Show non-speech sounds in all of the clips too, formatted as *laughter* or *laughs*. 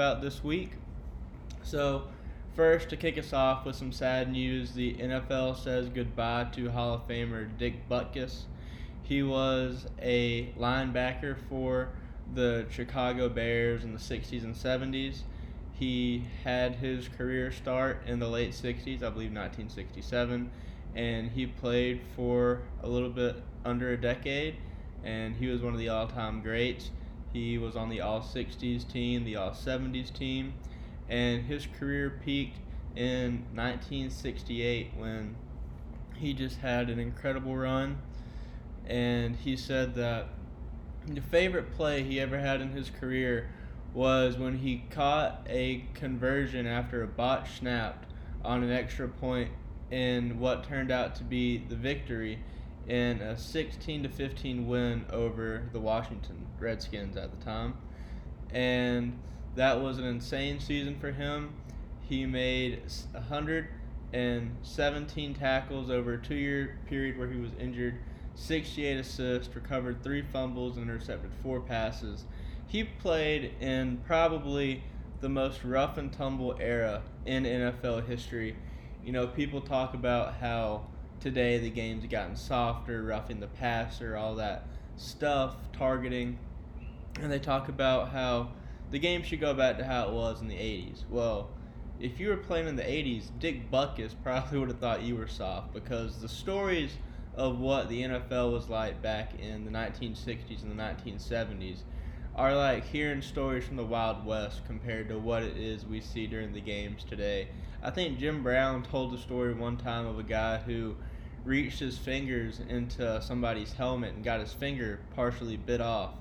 about this week. So, first, to kick us off with some sad news, the NFL says goodbye to Hall of Famer Dick Butkus. He was a linebacker for the Chicago Bears in the 60s and 70s. He had his career start in the late 60s, I believe 1967, and he played for a little bit under a decade, and he was one of the all time greats. He was on the All 60s team, the All 70s team, and his career peaked in 1968 when he just had an incredible run. And he said that the favorite play he ever had in his career was when he caught a conversion after a bot snapped on an extra point in what turned out to be the victory in a 16 to 15 win over the Washington Redskins at the time. And that was an insane season for him. He made 117 tackles over a two year period where he was injured, 68 assists, recovered three fumbles, and intercepted four passes. He played in probably the most rough and tumble era in NFL history. You know, people talk about how today the game's gotten softer, roughing the passer, all that stuff, targeting. And they talk about how the game should go back to how it was in the 80s. Well, if you were playing in the 80s, Dick Butkus *laughs* probably would have thought you were soft because the stories of what the NFL was like back in the 1960s and the 1970s are like hearing stories from the Wild West compared to what it is we see during the games today. I think Jim Brown told the story one time of a guy who reached his fingers into somebody's helmet and got his finger partially bit off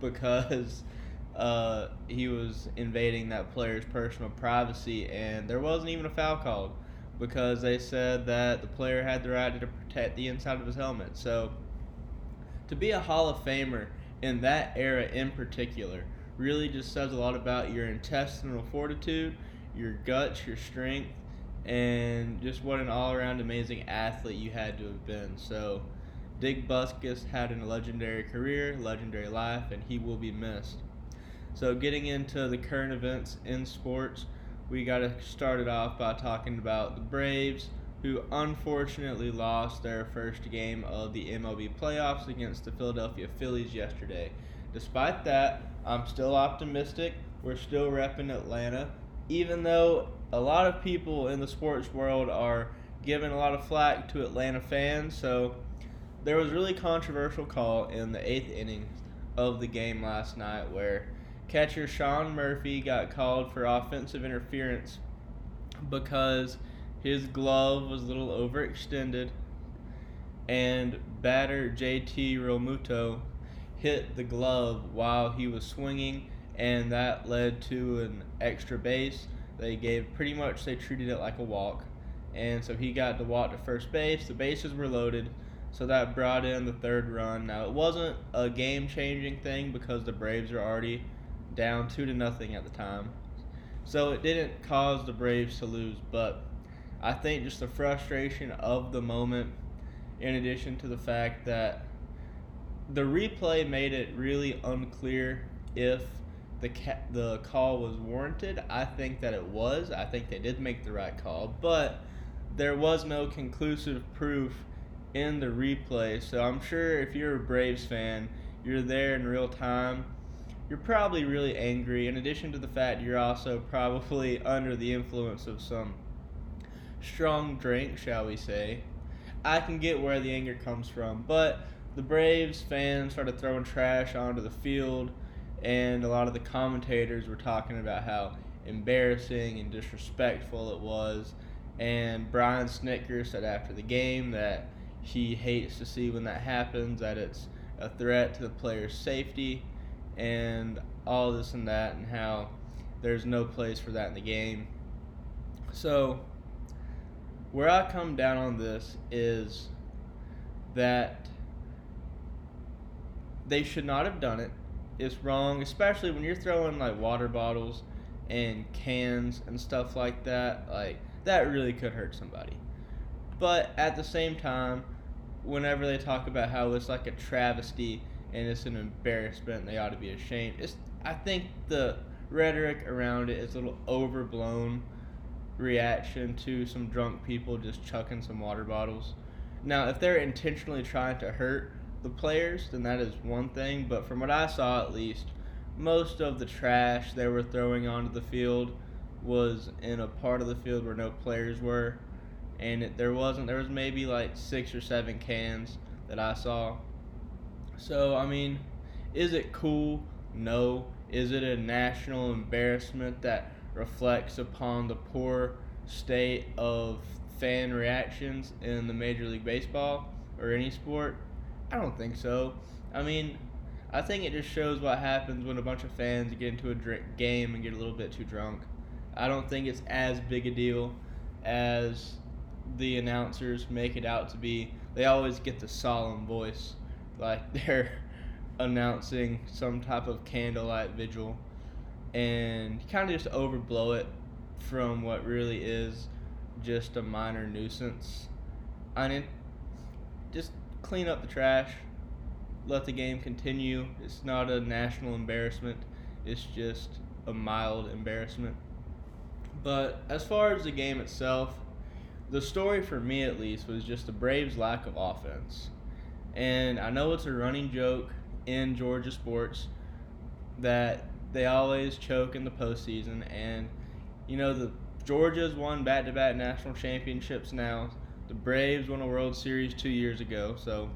because *laughs* uh, he was invading that player's personal privacy, and there wasn't even a foul called because they said that the player had the right to protect the inside of his helmet. So, to be a Hall of Famer in that era in particular really just says a lot about your intestinal fortitude, your guts, your strength, and just what an all around amazing athlete you had to have been. So, Dick Butkus had a legendary career, legendary life, and he will be missed. So, getting into the current events in sports, we got to start it off by talking about the Braves, who unfortunately lost their first game of the MLB playoffs against the Philadelphia Phillies yesterday. Despite that, I'm still optimistic. We're still repping Atlanta, even though a lot of people in the sports world are giving a lot of flack to Atlanta fans. So, there was really controversial call in the eighth inning of the game last night where Catcher Sean Murphy got called for offensive interference because his glove was a little overextended and batter JT Realmuto hit the glove while he was swinging and that led to an extra base. They gave pretty much they treated it like a walk. And so he got to walk to first base. The bases were loaded. So that brought in the third run. Now it wasn't a game changing thing because the Braves are already down two to nothing at the time. So it didn't cause the Braves to lose, but I think just the frustration of the moment, in addition to the fact that the replay made it really unclear if the ca- the call was warranted. I think that it was. I think they did make the right call, but there was no conclusive proof in the replay. So I'm sure if you're a Braves fan, you're there in real time you're probably really angry. In addition to the fact you're also probably *laughs* under the influence of some strong drink, shall we say. I can get where the anger comes from, but the Braves fans started throwing trash onto the field, and a lot of the commentators were talking about how embarrassing and disrespectful it was. And Brian Snitker said after the game that he hates to see when that happens, that it's a threat to the player's safety and all this and that, and how there's no place for that in the game. So, where I come down on this is that they should not have done it. It's wrong, especially when you're throwing like water bottles and cans and stuff like that. Like, that really could hurt somebody. But at the same time, whenever they talk about how it's like a travesty and it's an embarrassment. They ought to be ashamed. It's I think the rhetoric around it is a little overblown reaction to some drunk people just chucking some water bottles. Now, if they're intentionally trying to hurt the players, then that is one thing. But from what I saw, at least, most of the trash they were throwing onto the field was in a part of the field where no players were, and it, there wasn't. There was maybe like six or seven cans that I saw. So I mean, is it cool? No. Is it a national embarrassment that reflects upon the poor state of fan reactions in the Major League Baseball or any sport? I don't think so. I mean, I think it just shows what happens when a bunch of fans get into a drink game and get a little bit too drunk. I don't think it's as big a deal as the announcers make it out to be. They always get the solemn voice, like *laughs* they're announcing some type of candlelight vigil, and kind of just overblow it from what really is just a minor nuisance. I mean, just clean up the trash, let the game continue. It's not a national embarrassment. It's just a mild embarrassment. But as far as the game itself, the story for me at least was just the Braves' lack of offense. And I know it's a running joke in Georgia sports that they always choke in the postseason. And, you know, the Georgia's won back to back national championships now. The Braves won a World Series two years ago. So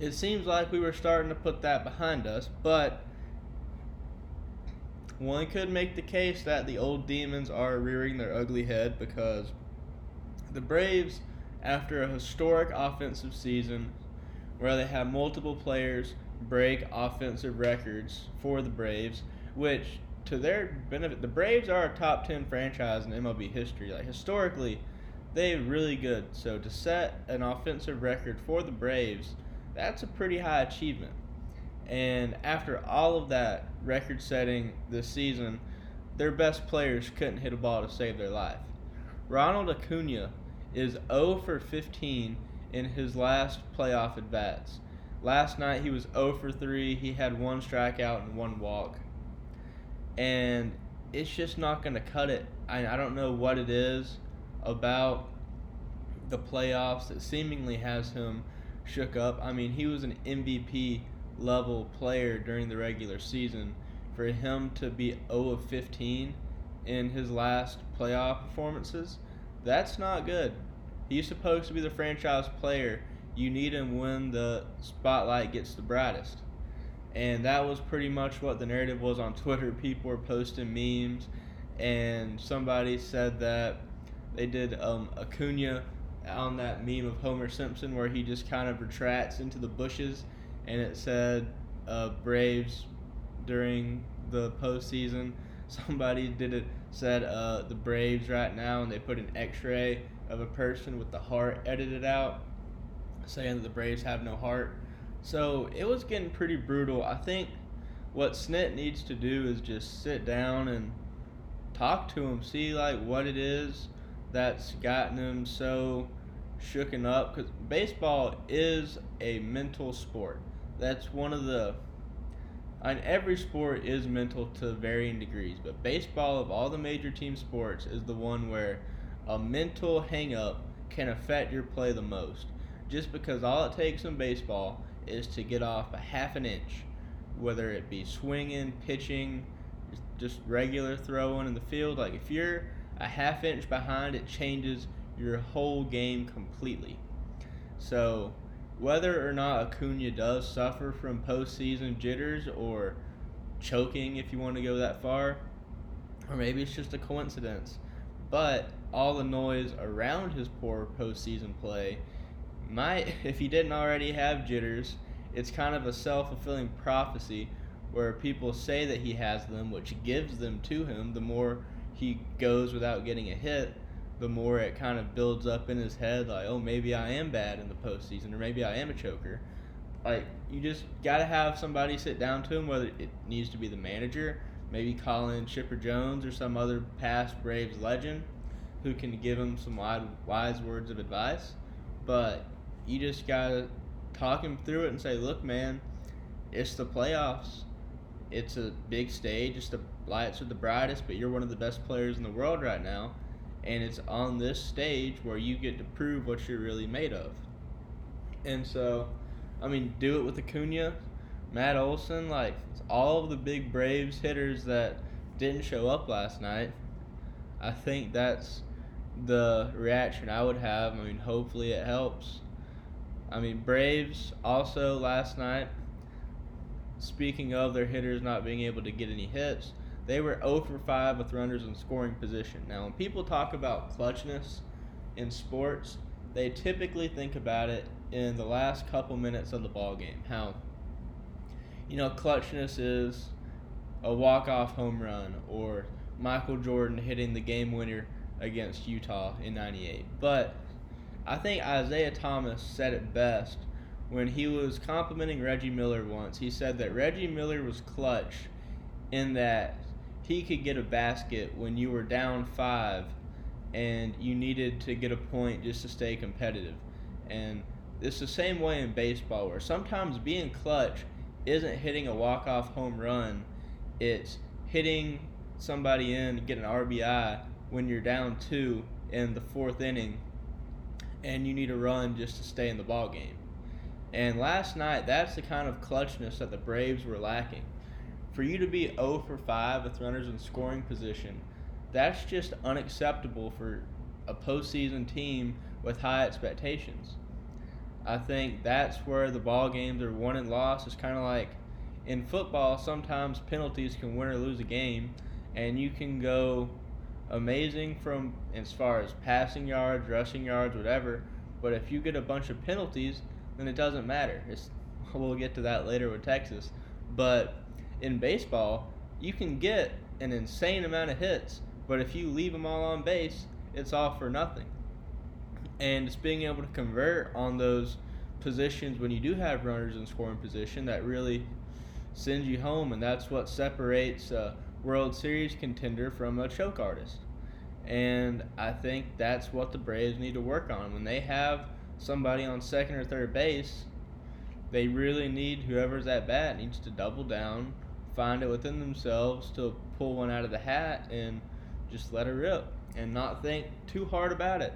it seems like we were starting to put that behind us. But one could make the case that the old demons are rearing their ugly head because the Braves, after a historic offensive season where they have multiple players break offensive records for the Braves, which to their benefit, the Braves are a top 10 franchise in MLB history. Like historically, they're really good. So to set an offensive record for the Braves, that's a pretty high achievement. And after all of that record setting this season, their best players couldn't hit a ball to save their life. Ronald Acuna is 0 for 15 in his last playoff at bats. Last night he was 0 for 3. He had one strikeout and one walk. And it's just not going to cut it. I, I don't know what it is about the playoffs that seemingly has him shook up. I mean, he was an MVP level player during the regular season, for him to be 0 of 15 in his last playoff performances, that's not good. He's supposed to be the franchise player. You need him when the spotlight gets the brightest. And that was pretty much what the narrative was on Twitter. People were posting memes, and somebody said that they did um, Acuna on that meme of Homer Simpson where he just kind of retracts into the bushes and it said uh, Braves during the postseason. *laughs* Somebody did it said uh, the Braves right now, and they put an X-ray of a person with the heart edited out, saying that the Braves have no heart. So it was getting pretty brutal. I think what Snit needs to do is just sit down and talk to him, see like what it is that's gotten him so shooken up. Because baseball is a mental sport that's one of the and every sport is mental to varying degrees, but baseball of all the major team sports is the one where a mental hangup can affect your play the most. Just because all it takes in baseball is to get off a half an inch, whether it be swinging, pitching, just regular throwing in the field. Like if you're a half inch behind, it changes your whole game completely. So whether or not Acuna does suffer from postseason jitters or choking, if you want to go that far, or maybe it's just a coincidence. But all the noise around his poor postseason play might, *laughs* if he didn't already have jitters, it's kind of a self fulfilling prophecy where people say that he has them, which gives them to him the more he goes without getting a hit the more it kind of builds up in his head, like, oh, maybe I am bad in the postseason, or maybe I am a choker. Like, you just got to have somebody sit down to him, whether it needs to be the manager, maybe Colin in Chipper Jones or some other past Braves legend who can give him some wise words of advice. But you just got to talk him through it and say, look, man, it's the playoffs. It's a big stage. It's the lights are the brightest, but you're one of the best players in the world right now, and it's on this stage where you get to prove what you're really made of. And so, I mean, do it with Acuna, Matt Olson, like all of the big Braves hitters that didn't show up last night. I think that's the reaction I would have. I mean, hopefully it helps. I mean, Braves also last night, speaking of their hitters not being able to get any hits, they were 0 for 5 with runners in scoring position. Now, when people talk about clutchness in sports, they typically think about it in the last couple minutes of the ball game. How, you know, clutchness is a walk-off home run or Michael Jordan hitting the game winner against Utah in 98. But I think Isiah Thomas said it best when he was complimenting Reggie Miller once. He said that Reggie Miller was clutch in that he could get a basket when you were down five and you needed to get a point just to stay competitive. And it's the same way in baseball where sometimes being clutch isn't hitting a walk-off home run. It's hitting somebody in, to get an RBI when you're down two in the fourth inning and you need a run just to stay in the ball game. And last night, that's the kind of clutchness that the Braves were lacking. For you to be 0 for 5 with runners in scoring position, that's just unacceptable for a postseason team with high expectations. I think that's where the ball games are won and lost. It's kind of like in football, sometimes penalties can win or lose a game, and you can go amazing from as far as passing yards, rushing yards, whatever. But if you get a bunch of penalties, then it doesn't matter. It's, *laughs* we'll get to that later with Texas. But in baseball, you can get an insane amount of hits, but if you leave them all on base, it's all for nothing. And it's being able to convert on those positions when you do have runners in scoring position that really sends you home, and that's what separates. a World Series contender from a choke artist. And I think that's what the Braves need to work on. When they have somebody on second or third base, they really need whoever's at bat needs to double down, find it within themselves to pull one out of the hat and just let it rip and not think too hard about it.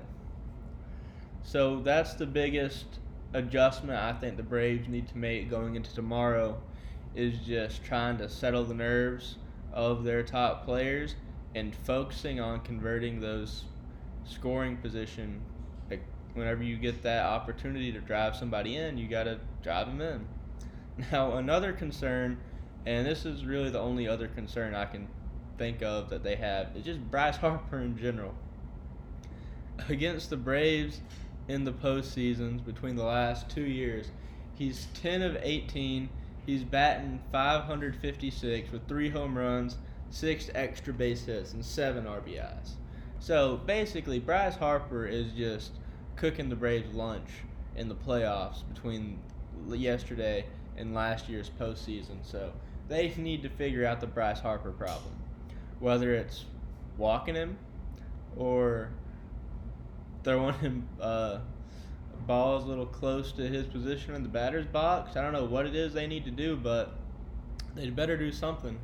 So that's the biggest adjustment I think the Braves need to make going into tomorrow is just trying to settle the nerves of their top players and focusing on converting those scoring position. whenever you get that opportunity to drive somebody in, you got to drive them in. *laughs* Now, another concern, and this is really the only other concern I can think of that they have, It's just Bryce Harper in general. Against the Braves in the postseasons between the last two years, he's 10 of 18 He's batting 556 with three home runs, six extra base hits, and seven RBIs. So basically, Bryce Harper is just cooking the Braves lunch in the playoffs between yesterday and last year's postseason. So they need to figure out the Bryce Harper problem, whether it's walking him or throwing him uh, ball is a little close to his position in the batter's box. I don't know what it is they need to do, but they'd better do something.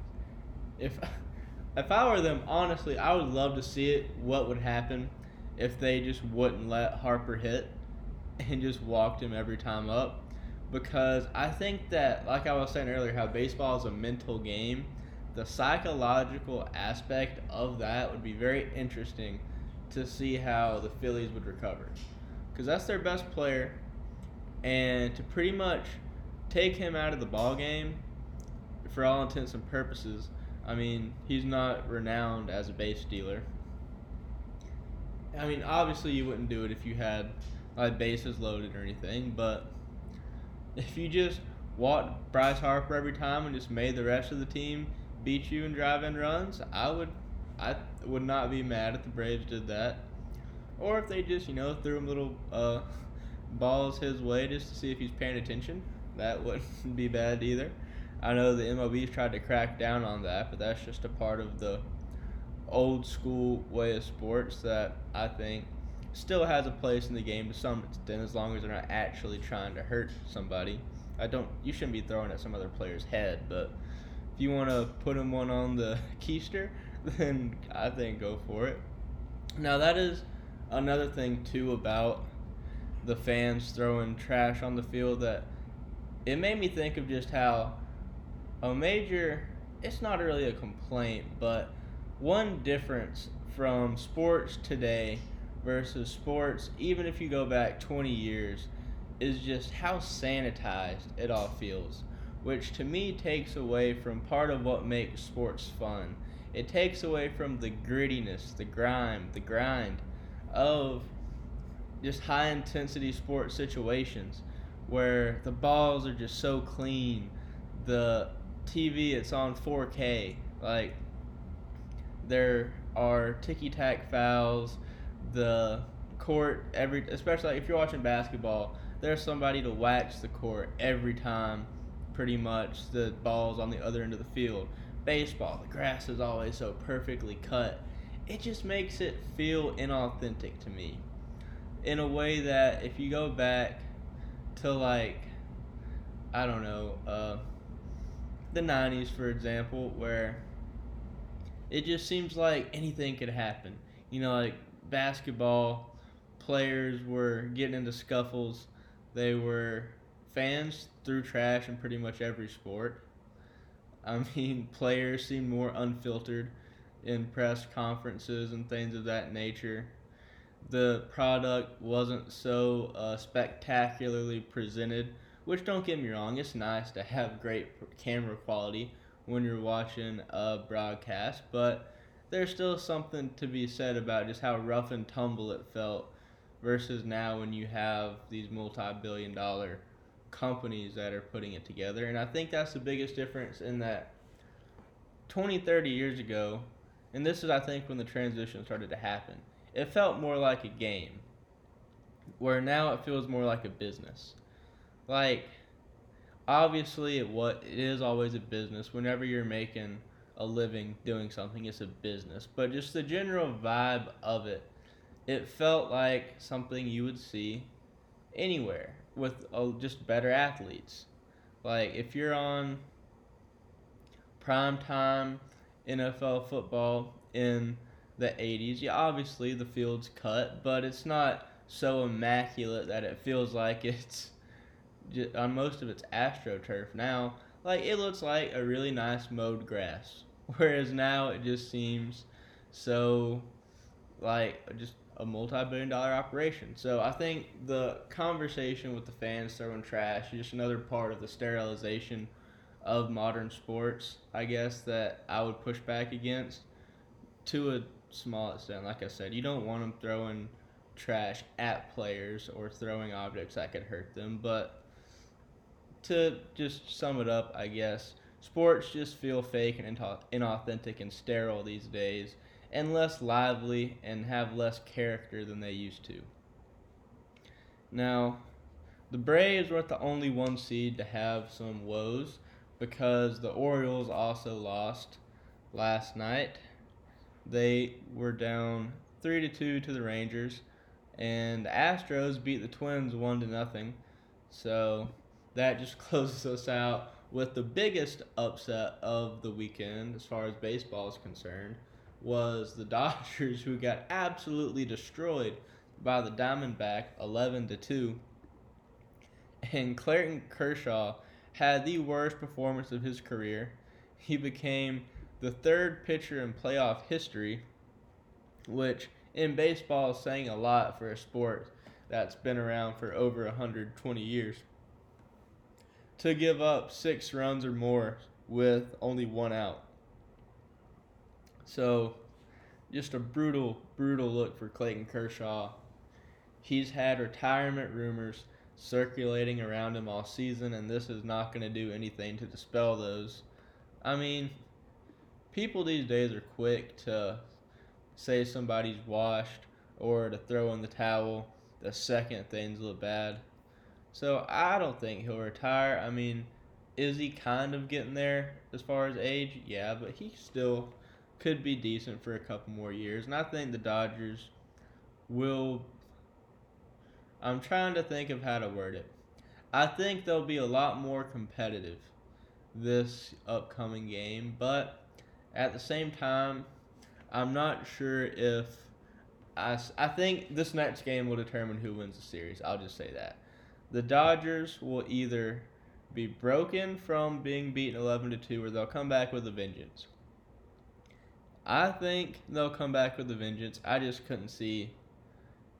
If *laughs* if I were them, honestly, I would love to see it. What would happen if they just wouldn't let Harper hit and just walked him every time up? Because I think that, like I was saying earlier, how baseball is a mental game. The psychological aspect of that would be very interesting to see how the Phillies would recover because that's their best player, and to pretty much take him out of the ball game, for all intents and purposes, I mean he's not renowned as a base stealer. I mean, obviously you wouldn't do it if you had like bases loaded or anything, but if you just walked Bryce Harper every time and just made the rest of the team beat you and drive in runs, I would I would not be mad if the Braves did that or if they just you know threw him little uh, *laughs* balls his way just to see if he's paying attention. That *laughs* wouldn't be bad either. I know the MLB's tried to crack down on that, but that's just a part of the old school way of sports that I think still has a place in the game to some extent as long as they're not actually trying to hurt somebody. I don't you shouldn't be throwing at some other player's head, but if you want to put him one on the *laughs* keister, *laughs* then I think go for it. Now that is another thing too about the fans throwing trash on the field that it made me think of just how a major it's not really a complaint, but one difference from sports today versus sports even if you go back 20 years is just how sanitized it all feels, which to me takes away from part of what makes sports fun. It takes away from the grittiness, the grime, the grind of just high intensity sports situations where the balls are just so clean. The TV it's on 4K. Like there are ticky tack fouls. The court every especially if you're watching basketball, there's somebody to wax the court every time. Pretty much the ball's on the other end of the field. Baseball, the grass is always so perfectly cut. It just makes it feel inauthentic to me in a way that if you go back to like I don't know, uh, the '90s, for example, where it just seems like anything could happen. You know, like basketball players were getting into scuffles. They were fans threw trash in pretty much every sport. I *laughs* mean, players seem more unfiltered in press conferences and things of that nature the product wasn't so uh, spectacularly presented. Which don't get me wrong, it's nice to have great camera quality when you're watching a broadcast, but there's still something to be said about just how rough and tumble it felt versus now when you have these multi-billion dollar companies that are putting it together. And I think that's the biggest difference in that 20, 30 years ago, and this is I think when the transition started to happen it felt more like a game. Where now it feels more like a business. Like obviously it what it is always a business whenever you're making a living doing something it's a business but just the general vibe of it it felt like something you would see anywhere with uh, just better athletes like if you're on prime time NFL football in the 80s. Yeah, obviously the field's cut, but it's not so immaculate that it feels like *laughs* it's just, on most of its astroturf now. Like it looks like a really nice mowed grass, *laughs* whereas now it just seems so like just a multi-billion dollar operation. So I think the conversation with the fans throwing trash is just another part of the sterilization of modern sports, I guess that I would push back against to a small extent. Like I said, you don't want them throwing trash at players or throwing objects that could hurt them. But to just sum it up, I guess sports just feel fake and inauthentic and sterile these days, and less lively and have less character than they used to. Now, the Braves weren't the only one seed to have some woes because the Orioles also lost last night they were down three to two to the Rangers, and the Astros beat the Twins one to nothing. So that just *laughs* closes us out with the biggest upset of the weekend as far as baseball is concerned was the *laughs* Dodgers who got absolutely destroyed by the Diamondback 11 to 2 and Clayton Kershaw had the worst performance of his career. He became the third pitcher in playoff history, which in baseball is saying a lot for a sport that's been around for over 120 years. To give up six runs or more with only one out. So, just a brutal, brutal look for Clayton Kershaw. He's had retirement rumors circulating around him all season, and this is not going to do anything to dispel those. I mean, people these days are quick to say somebody's washed or to throw in the towel the second things look bad. So I don't think he'll retire. I mean, is he kind of getting there as far as age? Yeah, but he still could be decent for a couple more years. And I think the Dodgers will. I'm trying to think of how to word it. I think they'll be a lot more competitive this upcoming game, but at the same time, I'm not sure if I, I think this next game will determine who wins the series. I'll just say that. The Dodgers will either be broken from being beaten 11 to 2 or they'll come back with a vengeance. I think they'll come back with a vengeance. I just couldn't see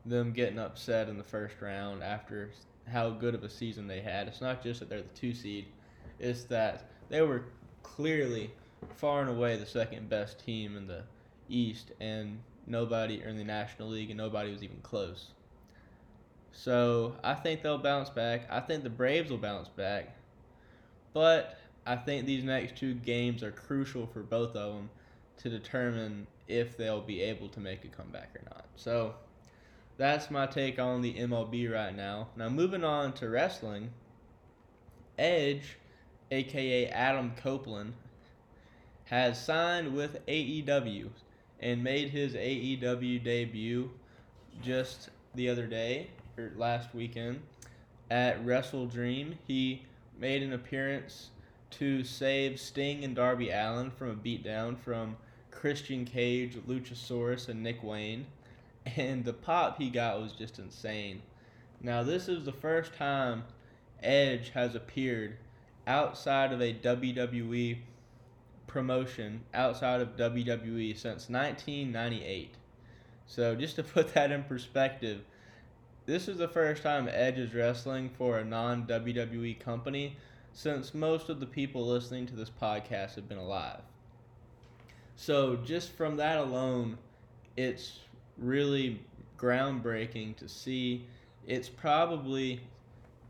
them getting upset in the first round after how good of a season they had. It's not just that they're the two seed, it's that they were clearly far and away the second best team in the East, and nobody, or in the National League, and nobody was even close. So I think they'll bounce back. I think the Braves will bounce back. But I think these next two games are crucial for both of them to determine if they'll be able to make a comeback or not. So that's my take on the MLB right now. Now, moving on to wrestling, Edge, aka Adam Copeland, has signed with AEW and made his AEW debut just the other day, or last weekend, at Wrestle Dream. He made an appearance to save Sting and Darby Allin from a beatdown from Christian Cage, Luchasaurus, and Nick Wayne and the pop he got was just insane. Now, this is the first time Edge has appeared outside of a WWE promotion, outside of WWE, since 1998. So, just to put that in perspective, this is the first time Edge is wrestling for a non WWE company since most of the people listening to this podcast have been alive. So, just from that alone, it's really groundbreaking to see. It's probably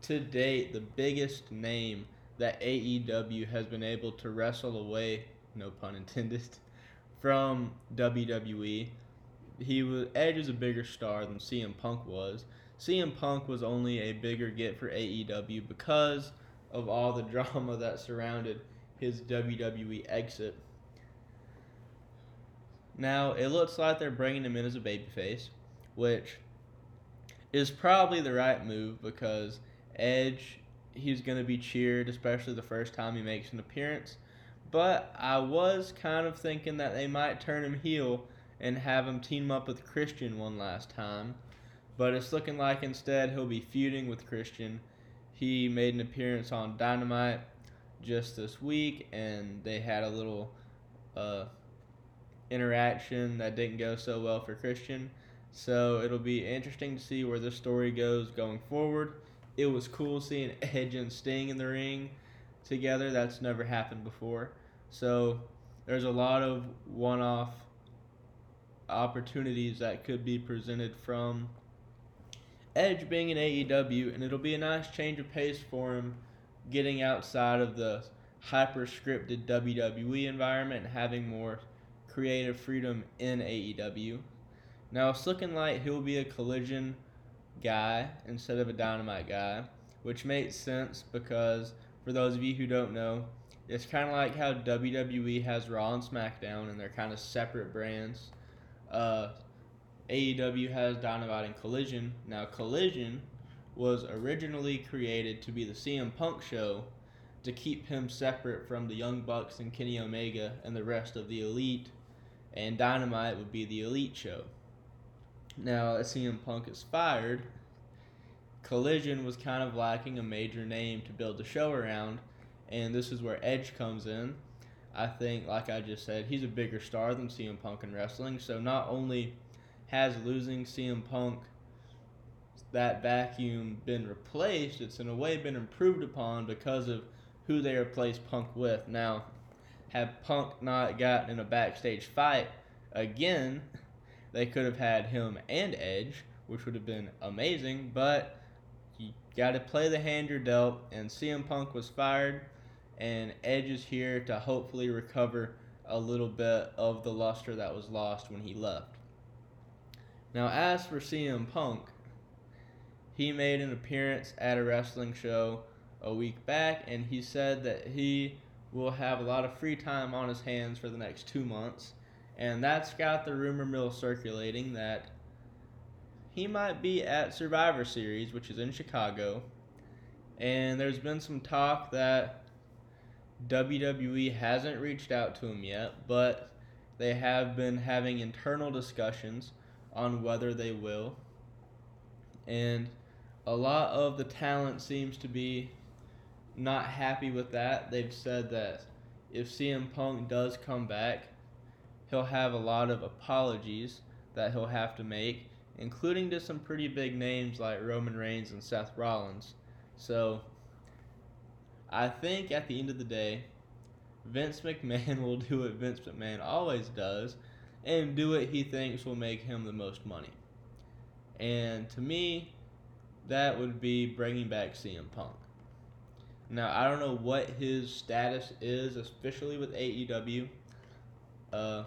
to date the biggest name that AEW has been able to wrestle away, no pun intended, *laughs* from WWE. He was Edge is a bigger star than CM Punk was. CM Punk was only a bigger get for AEW because of all the *laughs* drama that surrounded his WWE exit. Now, it looks like they're bringing him in as a babyface, which is probably the right move because Edge, he's going to be cheered, especially the first time he makes an appearance. But I was kind of thinking that they might turn him heel and have him team up with Christian one last time. But it's looking like instead he'll be feuding with Christian. He made an appearance on Dynamite just this week, and they had a little uh, interaction that didn't go so well for Christian. So it'll be interesting to see where this story goes going forward. It was cool seeing Edge and Sting in the ring together. That's never happened before. So there's a lot of one off opportunities that could be presented from Edge being in AEW, and it'll be a nice change of pace for him getting outside of the hyper scripted WWE environment and having more creative freedom in AEW. Now looking like he'll be a collision guy instead of a dynamite guy, which makes sense because for those of you who don't know, it's kind of like how WWE has Raw and SmackDown and they're kind of separate brands. Uh, AEW has Dynamite and Collision. Now Collision was originally created to be the CM Punk show to keep him separate from the Young Bucks and Kenny Omega and the rest of the Elite and Dynamite would be the Elite show. Now, as CM Punk is fired, Collision was kind of lacking a major name to build the show around, and this is where Edge comes in. I think, like I just said, he's a bigger star than CM Punk in wrestling, so not only has losing CM Punk that vacuum been replaced, it's in a way been improved upon because of who they replaced Punk with. Now, had Punk not gotten in a backstage fight again, they could have had him and Edge, which would have been amazing, but you got to play the hand you're dealt, and CM Punk was fired, and Edge is here to hopefully recover a little bit of the luster that was lost when he left. Now, as for CM Punk, he made an appearance at a wrestling show a week back, and he said that he will have a lot of free time on his hands for the next two months. And that's got the rumor mill circulating that he might be at Survivor Series, which is in Chicago. And there's been some talk that WWE hasn't reached out to him yet, but they have been having internal discussions on whether they will. And a lot of the talent seems to be not happy with that. They've said that if CM Punk does come back, he'll have a lot of apologies that he'll have to make, including to some pretty big names like Roman Reigns and Seth Rollins. So I think at the end of the day, Vince McMahon *laughs* will do what Vince McMahon always does and do what he thinks will make him the most money. And to me, that would be bringing back CM Punk. Now, I don't know what his status is especially with AEW. Uh,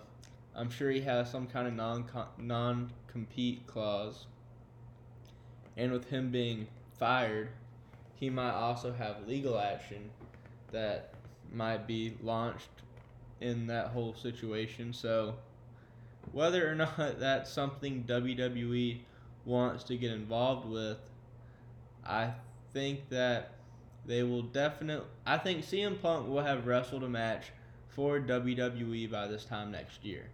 I'm sure he has some kind of non non compete clause. And with him being fired, he might also have legal action that might be launched in that whole situation. So, whether or *laughs* not that's something WWE wants to get involved with, I think that they will definitely. I think CM Punk will have wrestled a match for WWE by this time next year.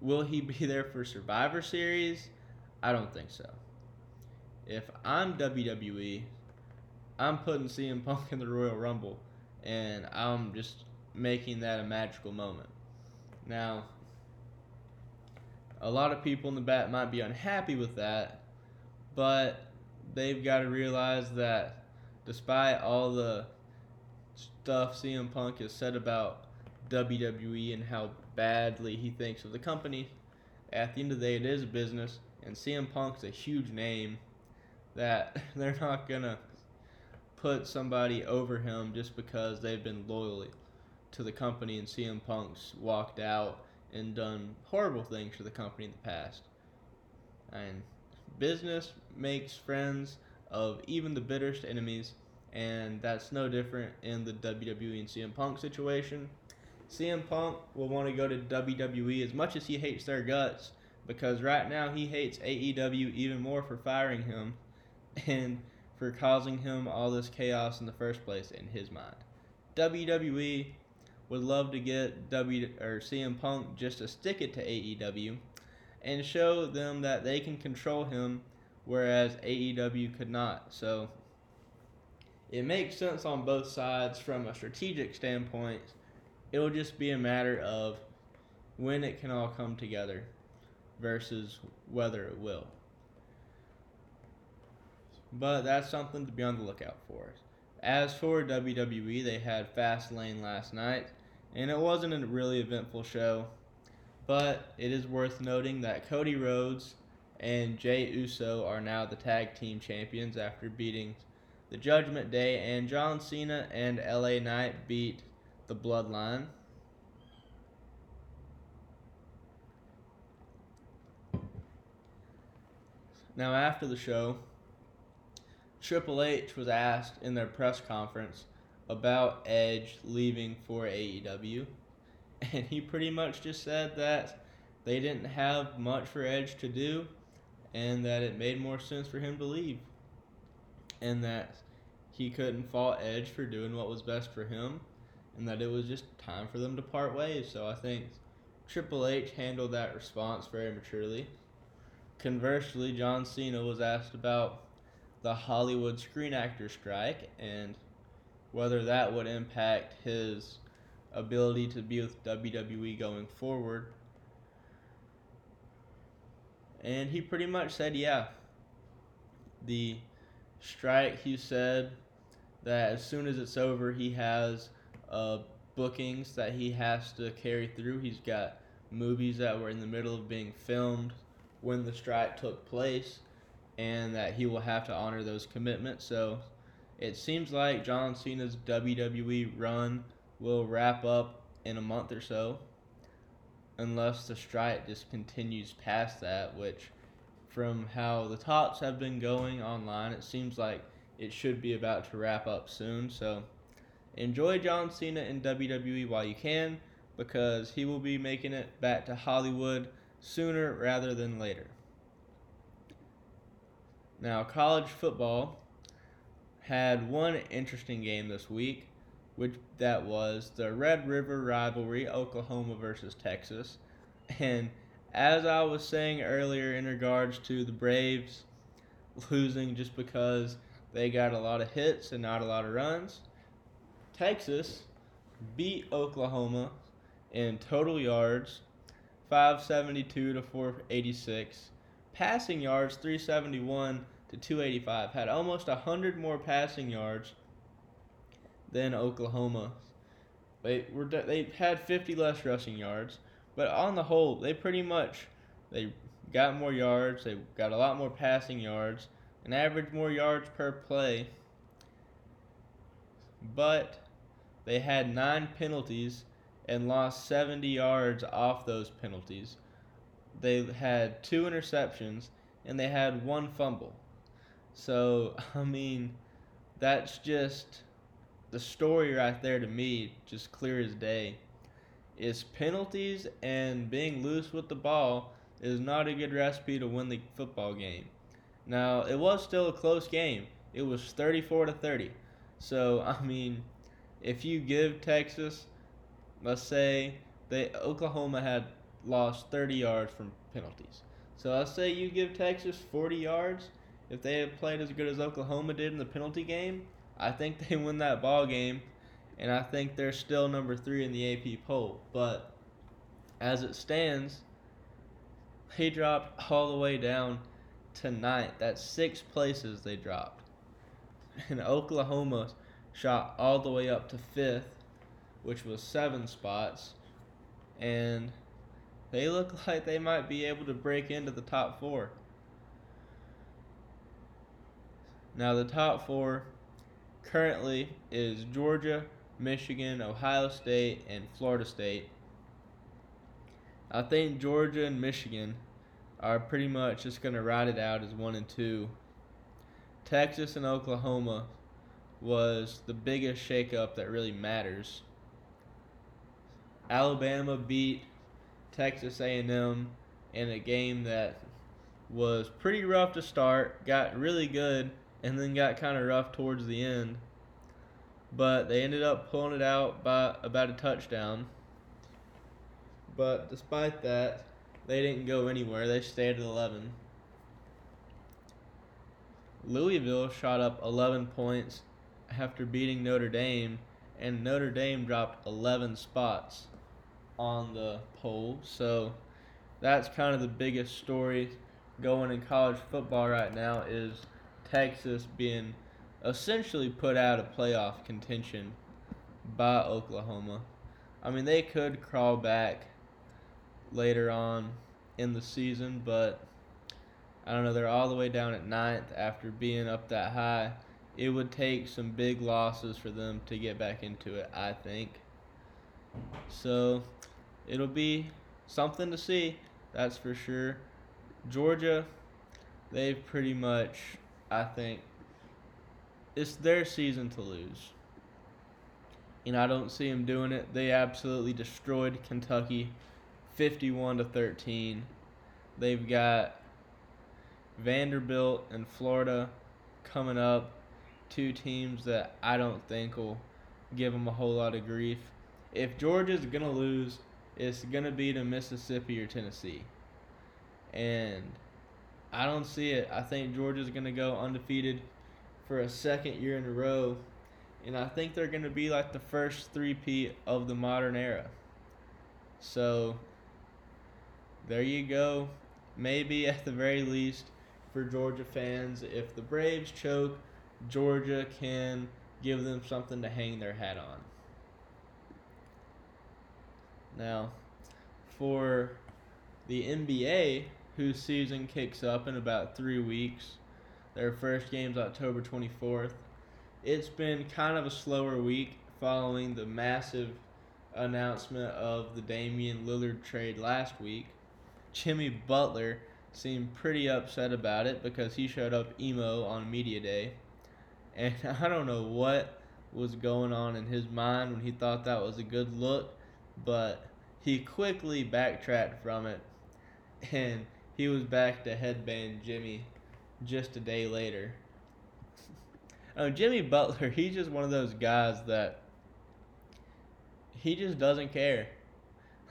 Will he be *laughs* there for Survivor Series? I don't think so. If I'm WWE, I'm putting CM Punk in the Royal Rumble, and I'm just making that a magical moment. Now, a lot of people in the back might be unhappy with that, but they've got to realize that despite all the stuff CM Punk has said about WWE and how badly he thinks of the company, at the end of the day, it is a business, and CM Punk's a huge name that *laughs* they're not going to put somebody over him just because they've been loyal to the company and CM Punk's walked out and done horrible things for the company in the past. And business makes friends of even the bitterest enemies, and that's no different in the WWE and CM Punk situation. CM Punk will want to go to WWE as much as he hates their guts because right now he hates AEW even more for firing him. *laughs* And for causing him all this chaos in the first place in his mind. WWE would love to get W or CM Punk just to stick it to AEW and show them that they can control him whereas AEW could not. So it makes sense on both sides from a strategic standpoint. It'll just be a matter of when it can all come together versus whether it will. But that's something to be on the lookout for. As for WWE, they had Fastlane last night, and it wasn't a really eventful show. But it is worth noting that Cody Rhodes and Jey Uso are now the tag team champions after beating the Judgment Day, and John Cena and LA Knight beat the Bloodline. Now, after the show, Triple H was asked in their press conference about Edge leaving for AEW, and he pretty much just said that they didn't have much for Edge to do, and that it made more sense for him to leave, and that he couldn't fault Edge for doing what was best for him, and that it was just time for them to part ways. So I think Triple H handled that response very maturely. Conversely, John Cena was asked about the Hollywood Screen Actors strike and whether that would impact his ability to be with WWE going forward. And he pretty much said, yeah. The strike, he said that as soon as it's over, he has uh, bookings that he has to carry through. He's got movies that were in the middle of being filmed when the strike took place and that he will have to honor those commitments. So it seems like John Cena's WWE run will wrap up in a month or so, unless the strike just continues past that, which, from how the talks have been going online, it seems like it should be about to wrap up soon. So enjoy John Cena in WWE while you can, because he will be making it back to Hollywood sooner rather than later. Now, college football had one interesting game this week. which that was the Red River rivalry, Oklahoma versus Texas. And as I was saying earlier in regards to the Braves losing just because they got a lot of hits and not a lot of runs, Texas beat Oklahoma in total yards 572 to 486, passing yards 371 to 285. Had almost 100 more passing yards than Oklahoma. They were they had 50 less rushing yards, but on the whole, they pretty much they got more yards, they got a lot more passing yards, and averaged more yards per play. But they had 9 penalties and lost 70 yards off those penalties. They had two interceptions and they had one fumble. So, *laughs* I mean, that's just the story right there to me, just clear as day. Is penalties and being loose with the ball is not a good recipe to win the football game. Now, it was still a close game. It was 34 to 30. So, *laughs* I mean, if you give Texas, let's say they Oklahoma had lost 30 yards from penalties. So let's say you give Texas 40 yards. If they had played as good as Oklahoma did in the penalty game, I think they win that ball game, and I think they're still number three in the AP poll. But as it stands, they dropped all the way down to ninth. That's six places they dropped. And Oklahoma shot all the way up to fifth, which was seven spots. And they look *laughs* like they might be able to break into the top four. Now, the top four currently is Georgia, Michigan, Ohio State, and Florida State. I think Georgia and Michigan are pretty much just going to ride it out as one and two. Texas and Oklahoma was the biggest shakeup that really matters. Alabama beat Texas A&M in a game that was pretty rough to start, got really good, and then got kind of rough towards the end. But they ended up pulling it out by about a touchdown. But despite that, they didn't go anywhere. They stayed at 11. Louisville shot up 11 points after beating Notre Dame, and Notre Dame dropped 11 spots on the poll. So that's kind of the biggest story going in college football right now is Texas being essentially put out of playoff contention by Oklahoma. I mean, they could crawl back later on in the season, but I don't know. They're all the way down at ninth after being up that high. It would take some big losses for them to get back into it, I think. So it'll be something to see, that's for sure. Georgia, they've pretty much, I think, it's their season to lose. And I don't see them doing it. They absolutely destroyed Kentucky 51 to 13. They've got Vanderbilt and Florida coming up, two teams that I don't think will give them a whole lot of grief. If Georgia's going to lose, it's going to be to Mississippi or Tennessee. And I don't see it. I think Georgia's going to go undefeated for a second year in a row. And I think they're going to be like the first three-peat of the modern era. So there you go. Maybe at the very least for Georgia fans, if the Braves choke, Georgia can give them something to hang their hat on. Now, for the NBA, whose season kicks up in about three weeks, their first game's October 24th. It's been kind of a slower week following the massive announcement of the Damian Lillard trade last week. Jimmy Butler seemed pretty upset about it because he showed up emo on Media Day. And *laughs* I don't know what was going on in his mind when he thought that was a good look but he quickly backtracked from it and he was back to headband Jimmy just a day later. oh, Jimmy Butler, *laughs* he's just one of those guys that he just doesn't care. *laughs*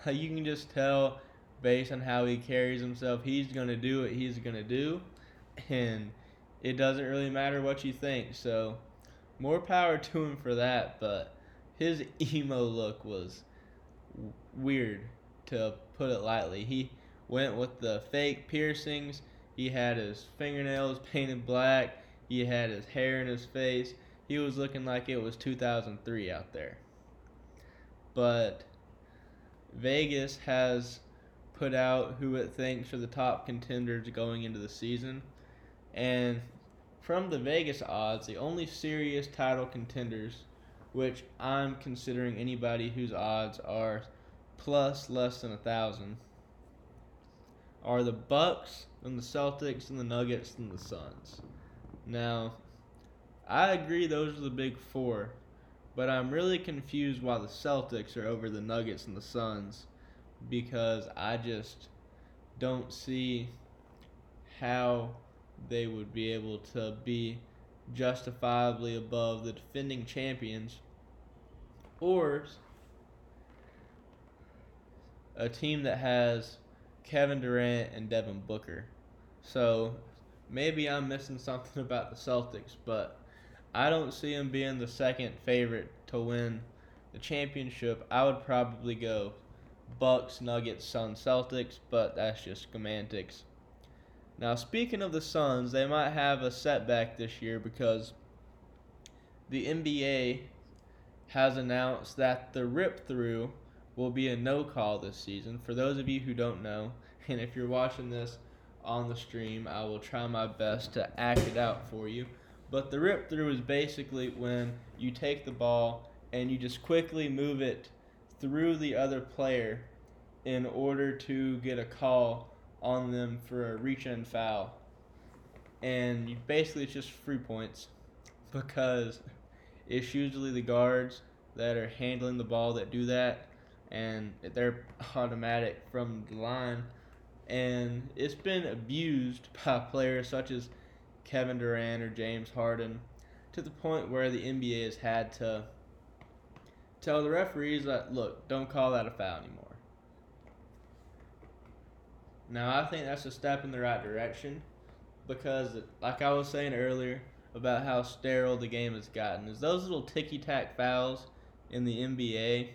You can just tell based on how he carries himself, he's to do what he's to do. *laughs* And it doesn't really matter what you think. So, more power to him for that. But his emo look was weird, to put it lightly. He went with the fake piercings. He had his fingernails *laughs* painted black. He had his hair in his face. He was looking like it was 2003 out there. But Vegas has put out who it thinks are the top contenders going into the season. And from the Vegas odds, the only serious title contenders, which I'm considering anybody whose odds are plus less than a thousand, are the Bucks and the Celtics and the Nuggets and the Suns. Now, I agree those are the big four, but I'm really confused why the Celtics are over the Nuggets and the Suns because I just don't see how they would be able to be justifiably above the defending champions or a team that has Kevin Durant and Devin Booker. So maybe I'm missing something *laughs* about the Celtics, but I don't see them being the second favorite to win the championship. I would probably go Bucks, Nuggets, Suns, Celtics, but that's just semantics. Now, speaking of the Suns, they might have a setback this year because the NBA has announced that the rip through will be a no call this season. For those of you who don't know, *laughs* and if you're watching this on the stream, I will try my best to act it out for you. But the rip through is basically when you take the ball and you just quickly move it through the other player in order to get a call on them for a reach and foul. And basically, it's just free points because it's usually the guards that are handling the ball that do that, and they're *laughs* automatic from the line. And it's been abused *laughs* by players such as Kevin Durant or James Harden to the point where the NBA has had to tell the referees that, look, don't call that a foul anymore. Now, I think that's a step in the right direction because, like I was saying earlier about how sterile the game has gotten, is those little ticky tack fouls in the NBA,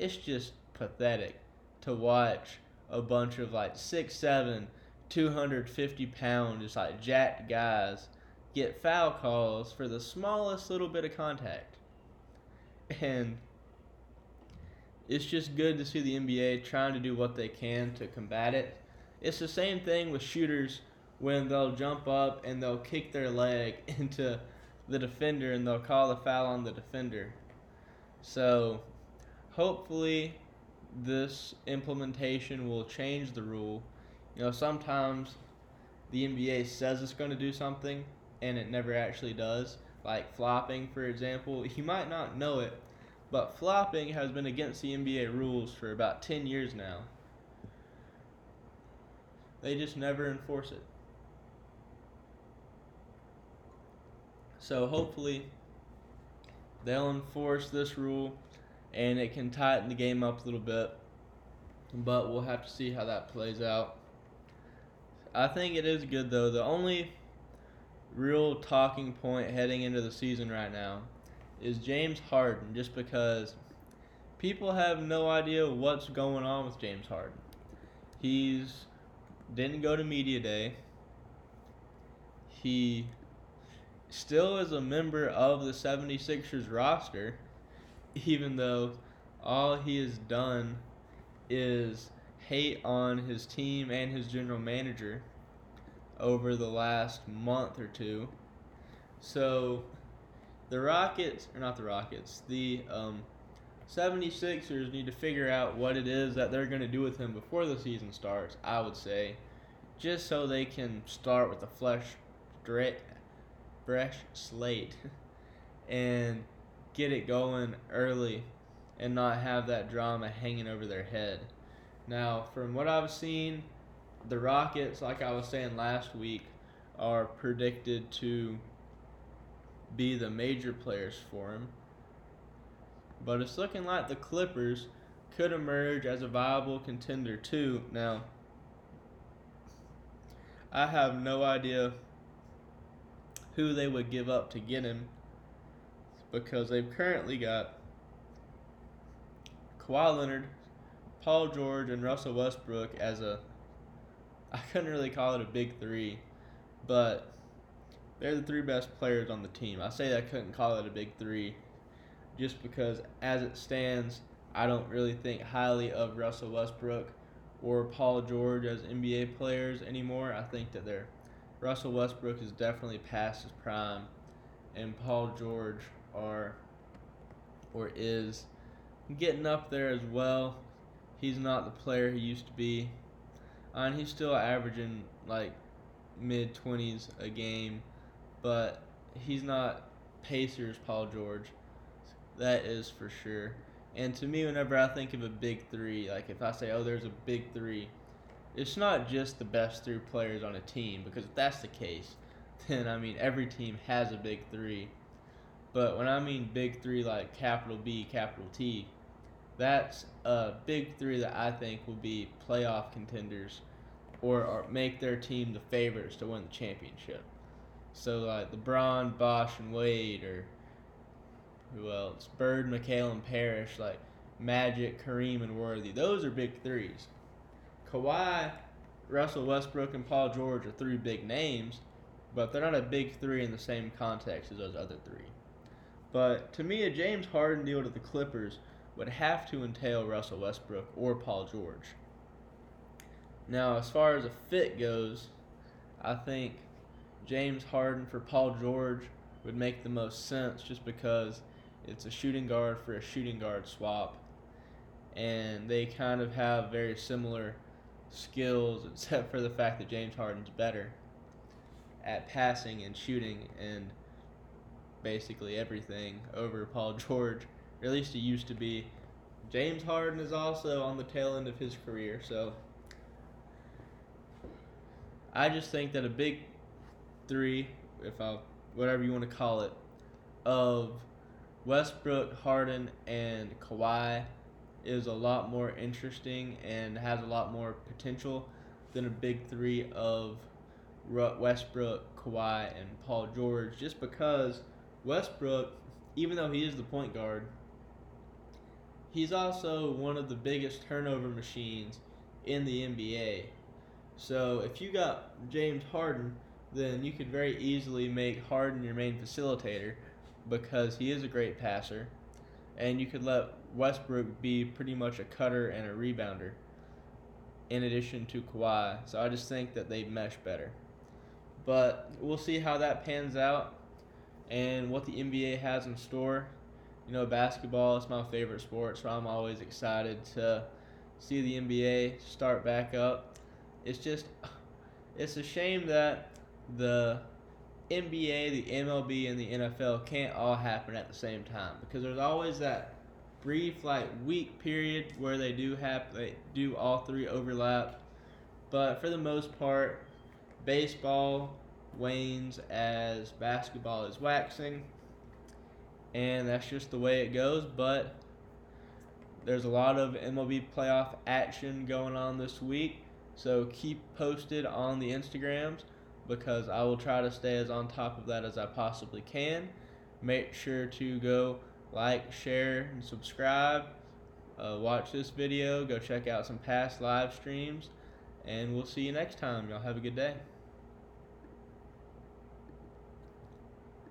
it's just pathetic to watch a bunch of like six, seven, 250 pound, just like jacked guys get foul calls for the smallest little bit of contact. And it's just good to see the NBA trying to do what they can to combat it. It's the same thing with shooters when they'll jump up and they'll kick their leg *laughs* into the defender and they'll call the foul on the defender. So, hopefully, this implementation will change the rule you know, sometimes the NBA says it's going to do something and it never actually does. Like flopping, for example, *laughs* you might not know it, but flopping has been against the NBA rules for about 10 years now. They just never enforce it. So hopefully they'll enforce this rule and it can tighten the game up a little bit. But we'll have to see how that plays out. I think it is good though. The only real talking point heading into the season right now is James Harden, just because people have no idea what's going on with James Harden. He's didn't go to media day. He still is a member of the 76ers roster, even though all he has done is hate on his team and his general manager over the last month or two. So the Rockets, or not the Rockets, the um, 76ers need to figure out what it is that they're going to do with him before the season starts, I would say, just so they can start with a fresh, fresh slate *laughs* and get it going early and not have that drama hanging over their head. Now, from what I've seen, the Rockets, like I was saying last week, are predicted to be the major players for him. but it's looking like the Clippers could emerge as a viable contender too. Now, I have no idea who they would give up to get him because they've currently got Kawhi Leonard, Paul George, and Russell Westbrook as a I couldn't really call it a big three, but they're the three best players on the team. I say I couldn't call it a big three just because as it stands, I don't really think highly of Russell Westbrook or Paul George as NBA players anymore. I think that they're Russell Westbrook is definitely past his prime, and Paul George are or is getting up there as well. He's not the player he used to be, and he's still averaging like mid twenties a game, but he's not Pacers Paul George. That is for sure. And to me, whenever I think of a big three, like if I say, oh, there's a big three, it's not just the best three players on a team, because if that's the case, *laughs* then I mean, every team has a big three. But when I mean big three, like capital B, capital T, that's a big three that I think will be playoff contenders or, or make their team the favorites to win the championship. So, like LeBron, Bosh, and Wade, or who else? Bird, McHale, and Parish, like Magic, Kareem, and Worthy. Those are big threes. Kawhi, Russell Westbrook, and Paul George are three big names, but they're not a big three in the same context as those other three. But to me, a James Harden deal to the Clippers would have to entail Russell Westbrook or Paul George. Now, as far as a fit goes, I think James Harden for Paul George would make the most sense just because it's a shooting guard for a shooting guard swap. And they kind of have very similar skills, *laughs* except for the fact that James Harden's better at passing and shooting and basically everything over Paul *laughs* George, or at least he used to be. James Harden is also on the tail end of his career, so I just think that a big three, if I whatever you want to call it, of Westbrook, Harden, and Kawhi is a lot more interesting and has a lot more potential than a big three of Westbrook, Kawhi, and Paul George, just because Westbrook, even though he is the point guard, he's also one of the biggest turnover machines in the NBA. So if you got James Harden, then you could very easily make Harden your main facilitator because he is a great passer, and you could let Westbrook be pretty much a cutter and a rebounder in addition to Kawhi. So I just think that they mesh better. But we'll see how that pans out and what the NBA has in store. You know, basketball is my favorite sport, so I'm always excited to see the NBA start back up. It's just, *sighs* it's a shame that the NBA, the MLB, and the NFL can't all happen at the same time because there's always that brief like week period where they do have they do all three overlap. But for the most part, baseball wanes as basketball is waxing. And that's just the way it goes, but there's a lot of MLB playoff action going on this week. So keep posted on the Instagrams because I will try to stay as on top of that as I possibly can. Make sure to go like, share, and subscribe. Uh, watch this video. Go check out some past live streams. And we'll see you next time. Y'all have a good day.